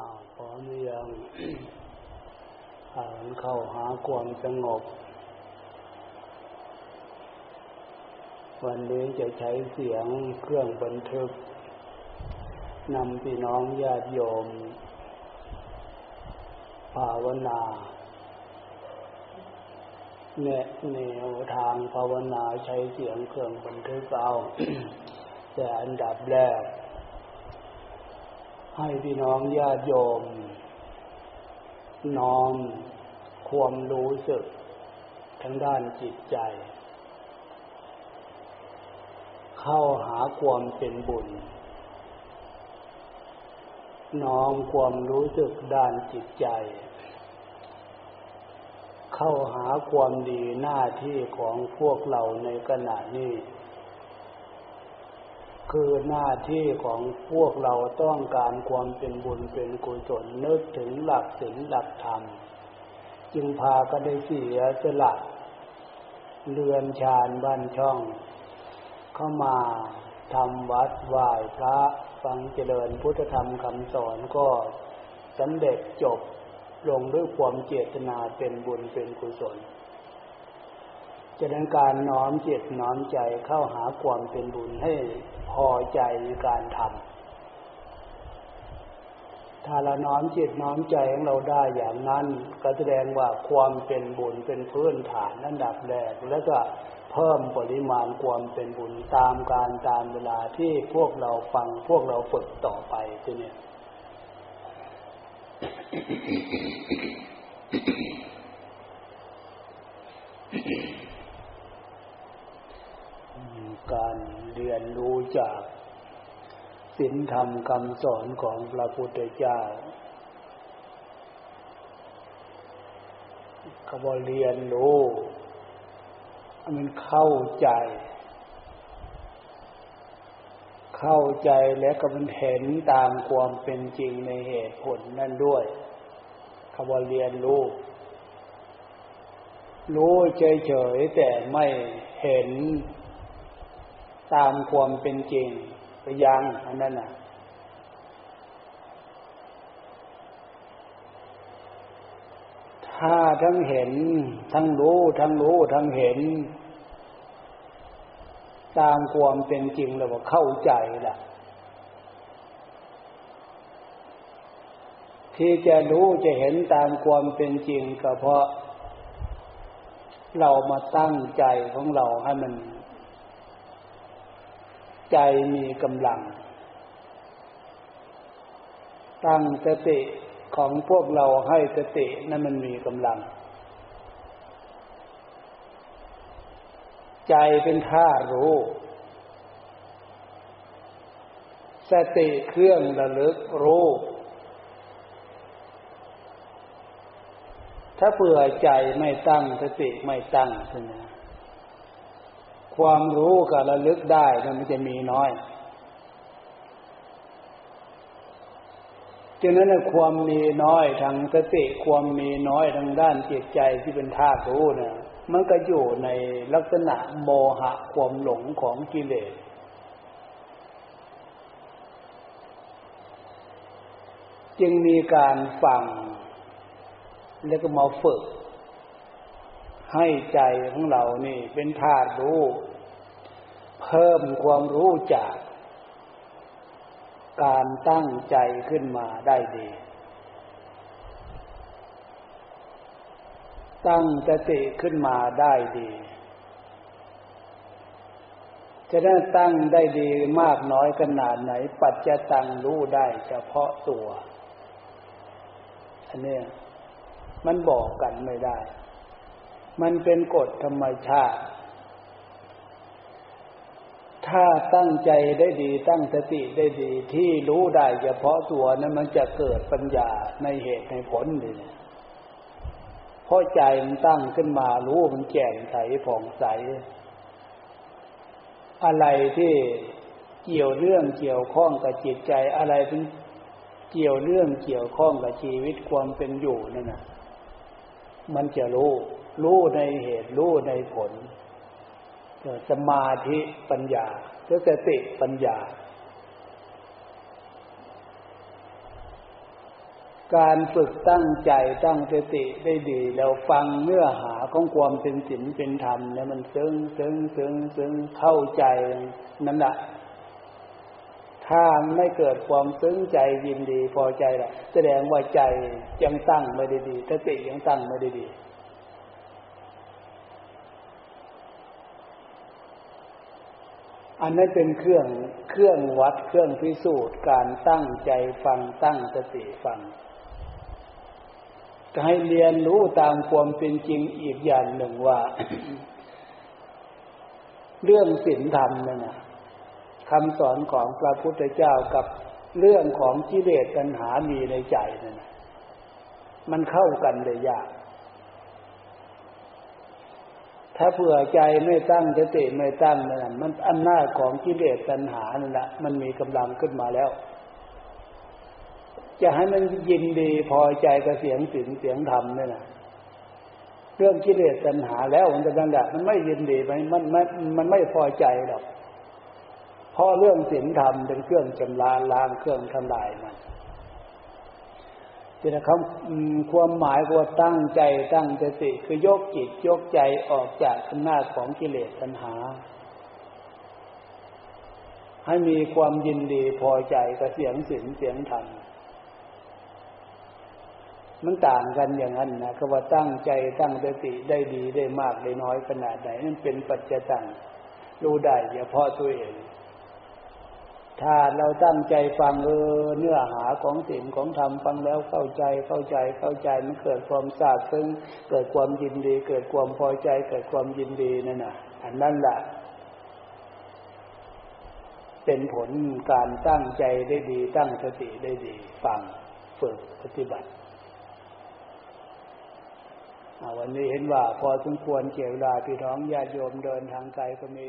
อ้าวพร้อมหรือยังอ่านเข้าหาความสงบ วันนี้จะใช้เสียงเครื่องบันทึกนำพี่น้องญาติโยม ภาวนาแนแนวทางภาวนาใช้เสียงเครื่องบันทึกเอา แต่อันดับแรก ให้พี่น้องญาติโยม น้อมความรู้สึกทั้งด้านจิตใจ เข้าหาความเป็นบุญ น้อมความรู้สึกด้านจิตใจ เข้าหาความดีหน้าที่ของพวกเราในขณะนี้ คือหน้าที่ของพวกเราต้องการความเป็นบุญเป็นกุศลนึกถึงหลักศีลหลักธรรม จึงพากันได้เสียสละเรือนชานบ้านช่อง เข้ามาทำวัดไหว้พระฟังเจริญพุทธธรรมคำสอนก็สำเร็จจบลงด้วยความเจตนาเป็นบุญเป็นกุศล จะนั้นการน้อมจิตน้อมใจเข้าหาความเป็นบุญให้พอใจในการทำถ้าเราน้อมจิตน้อมใจของเราได้อย่างนั้นก็แสดงว่าความเป็นบุญเป็นพื้นฐานอันดับแรกแล้วก็เพิ่มปริมาณความเป็นบุญตามการตามเวลาที่พวกเราฟังพวกเราฝึกต่อไปทีนี้การเรียนรู้ จากศีลธรรมคำสอนของพระพุทธเจ้าคำว่าเรียนรู้มันเข้าใจ เข้าใจแล้วก็มันเห็นตามความเป็นจริงในเหตุผลนั่นด้วยคำว่าเรียนรู้ รู้เฉยๆแต่ไม่เห็น ตามความเป็นจริงไปยังอันนั้นน่ะถ้าทั้งเห็น ทั้งรู้ ทั้งรู้ ทั้งเห็น ตามความเป็นจริงแล้วว่าเข้าใจล่ะ ที่จะรู้จะเห็นตามความเป็นจริงก็เพราะ เรามาตั้งใจของเราให้มัน ใจมีกำลัง ตั้งสติของพวกเราให้สตินั้นมันมีกำลัง ใจเป็นท่ารู้ สติเครื่องระลึกรู้ถ้าเผื่อใจไม่ตั้งสติไม่ตั้งใช่ไหม ความรู้กับระลึกได้มันจะมีน้อยฉะนั้นความมีน้อยทางสติความมีน้อยทางด้านจิตใจที่เป็นธาตุรู้เนี่ยมันก็อยู่ในลักษณะโมหะความหลงของกิเลสจึงมีการฟังแล้วก็มาฝึก ให้ใจของเรานี่ เป็นธาตุรู้ เพิ่มความรู้จาก การตั้งใจขึ้นมาได้ดี ตั้งสติขึ้นมาได้ดีจะได้ตั้งได้ดีมากน้อยขนาดไหน ปัจจตังรู้ได้เฉพาะตัว อันนี้มันบอกกันไม่ได้ มันเป็นกฎธรรมชาติ ถ้าตั้งใจได้ดีตั้งสติได้ดีที่รู้ได้เฉพาะตัวนั้นมันจะเกิดปัญญาในเหตุในผลเลยเพราะใจมันตั้งขึ้นมารู้มันแจ่มใสผ่องใส อะไรที่เกี่ยวเรื่องเกี่ยวข้องกับจิตใจอะไรเป็นเกี่ยวเรื่องเกี่ยวข้องกับชีวิตความเป็นอยู่นั่นนะมันจะรู้ รู้ในเหตุ รู้ในผลสมาธิปัญญาสติปัญญา การฝึกตั้งใจตั้งสติได้ดี แล้วฟังเนื้อหาของความเป็นศีลเป็นธรรมเนี่ยมันซึ้งซึ้งซึ้งซึ้งเข้าใจนั่นแหละถ้าไม่เกิดความซึ้งใจยินดีพอใจละแสดงว่าใจยังตั้งไม่ได้ดีสติยังตั้งไม่ได้ดี อันนั้นเป็นเครื่องเครื่องวัดเครื่องพิสูจน์การตั้งใจฟังตั้งสติฟังให้เรียนรู้ตามความเป็นจริงอีกอย่างหนึ่งว่า เรื่องศีลธรรมนั่นนะคำสอนของพระพุทธเจ้ากับเรื่องของกิเลสตัณหามีในใจนั่นมันเข้ากันเลยยาก ถ้าเผื่อใจไม่ตั้งสติไม่ตั้งนั่นมันอำนาจของกิเลสตัณหานั่นแหละมันมีกำลังขึ้นมาแล้ว จะให้มันยินดีพอใจกับเสียงสิ่งเสียงธรรมนี่นะเรื่องกิเลสตัณหาแล้วมันจะนั่นแหละมันไม่ยินดีมันมันมันมันไม่พอใจหรอกเพราะเรื่องศีลธรรมเป็นเครื่องจำลาล้างเครื่องทำลายมัน ที่นะครับความหมายว่าตั้งใจตั้งสติคือยกจิตยกใจออกจากอำนาจของกิเลสตัณหา ให้มีความยินดีพอใจกับเสียงศีลเสียงธรรมมันต่างกันอย่างนั้นนะก็ว่าตั้งใจตั้งสติได้ดีได้มากได้น้อยขนาดไหนนั่นเป็นปัจจตังรู้ได้เฉพาะตัวเอง ถ้าเราตั้งใจฟังเออเนื้อหาของสิ่งของธรรมฟังแล้วเข้าใจเข้าใจเข้าใจมันเกิดความซาบซึ้งเกิดความยินดี เกิดความพอใจ เกิดความยินดีนั่นน่ะ อันนั้นแหละเป็นผลการตั้งใจได้ดี ตั้งสติได้ดี ฟังฝึกปฏิบัติวันนี้เห็นว่าพอสมควรเกี่ยวลาพี่น้องญาติโยมเดินทางไกลก็มี